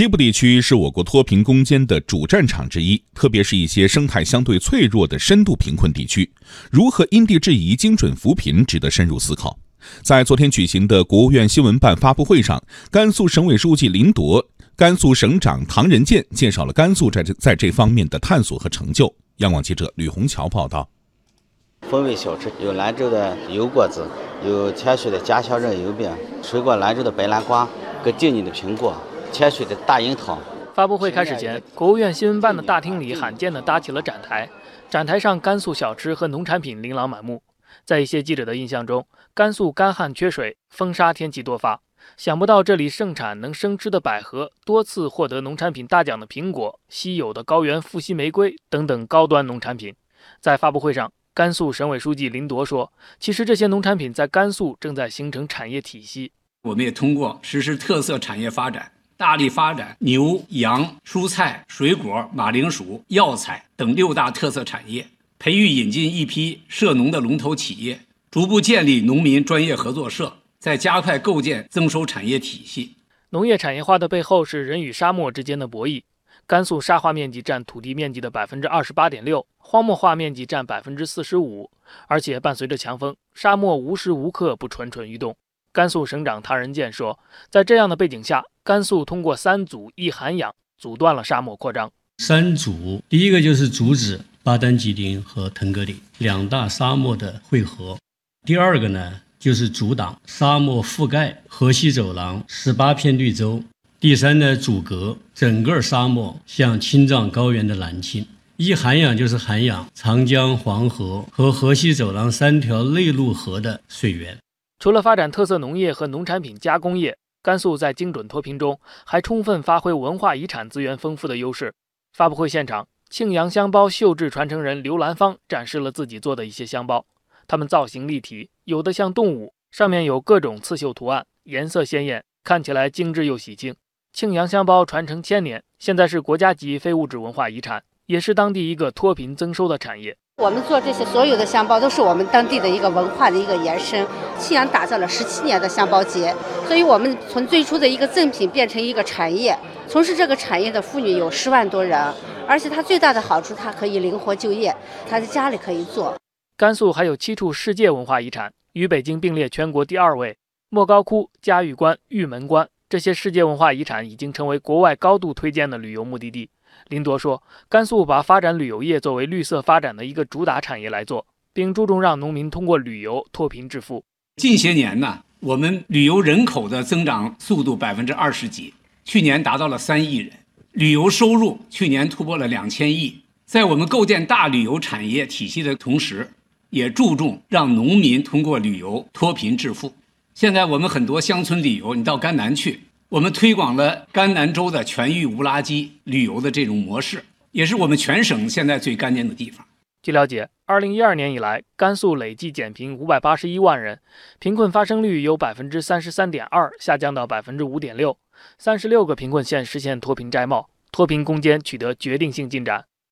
西部地区是我国脱贫攻坚的主战场之一，特别是一些生态相对脆弱的深度贫困地区，如何因地制宜、精准扶贫，值得深入思考。在昨天举行的国务院新闻办发布会上，甘肃省委书记林铎、甘肃省长唐仁健介绍了甘肃在这在这方面的探索和成就。央广记者吕红桥报道。风味小吃有兰州的油果子，有天水的家乡热油饼，水果兰州的白南瓜，跟静宁的苹果，天水的大樱桃。发布会开始前，国务院新闻办的大厅里罕见地搭起了展台，展台上甘肃小吃和农产品琳琅满目。在一些记者的印象中，甘肃干旱缺水，风沙天气多发。想不到这里盛产能生吃的百合，多次获得农产品大奖的苹果，稀有的高原富硒玫瑰等等高端农产品。在发布会上。甘肃省委书记林铎说：“其实这些农产品在甘肃正在形成产业体系。我们也通过实施特色产业发展，大力发展牛羊、蔬菜、水果、马铃薯、药材等六大特色产业，培育引进一批涉农的龙头企业，逐步建立农民专业合作社，在加快构建增收产业体系。农业产业化的背后是人与沙漠之间的博弈。”甘肃沙化面积占土地面积的百分之二十八点六，荒漠化面积占百分之四十五，而且伴随着强风，沙漠无时无刻不蠢蠢欲动。甘肃省长唐仁健说，在这样的背景下，甘肃通过三阻一涵养，阻断了沙漠扩张。三阻，第一个就是阻止巴丹吉林和腾格里两大沙漠的汇合；第二个呢，就是阻挡沙漠覆盖河西走廊十八片绿洲。第三呢，阻隔整个沙漠向青藏高原的南侵。一涵养就是涵养长江、黄河和河西走廊三条内陆河的水源。除了发展特色农业和农产品加工业，甘肃在精准脱贫中还充分发挥文化遗产资源丰富的优势。发布会现场，庆阳香包绣制传承人刘兰芳展示了自己做的一些香包，它们造型立体，有的像动物，上面有各种刺绣图案，颜色鲜艳，看起来精致又喜庆。庆阳香包传承千年，现在是国家级非物质文化遗产，也是当地一个脱贫增收的产业。我们做这些所有的香包，都是我们当地的一个文化的一个延伸。庆阳打造了十七年的香包节，所以我们从最初的一个赠品变成一个产业。从事这个产业的妇女有十万多人，而且它最大的好处，它可以灵活就业，它在家里可以做。甘肃还有七处世界文化遗产，与北京并列全国第二位：莫高窟、嘉峪关、玉门关。这些世界文化遗产已经成为国外高度推荐的旅游目的地。林铎说：“甘肃把发展旅游业作为绿色发展的一个主打产业来做，并注重让农民通过旅游脱贫致富。近些年呢，我们旅游人口的增长速度百分之二十几，去年达到了三亿人，旅游收入去年突破了两千亿。在我们构建大旅游产业体系的同时，也注重让农民通过旅游脱贫致富。”现在我们很多乡村旅游，你到甘南去，我们推广了甘南州的全域无垃圾旅游的这种模式，也是我们全省现在最干净的地方。据了解，二零一二年以来，甘肃累计减贫五百八十一万人，贫困发生率由百分之三十三点二下降到百分之五点六，三十六个贫困县实现脱贫摘帽，脱贫攻坚取得决定性进展。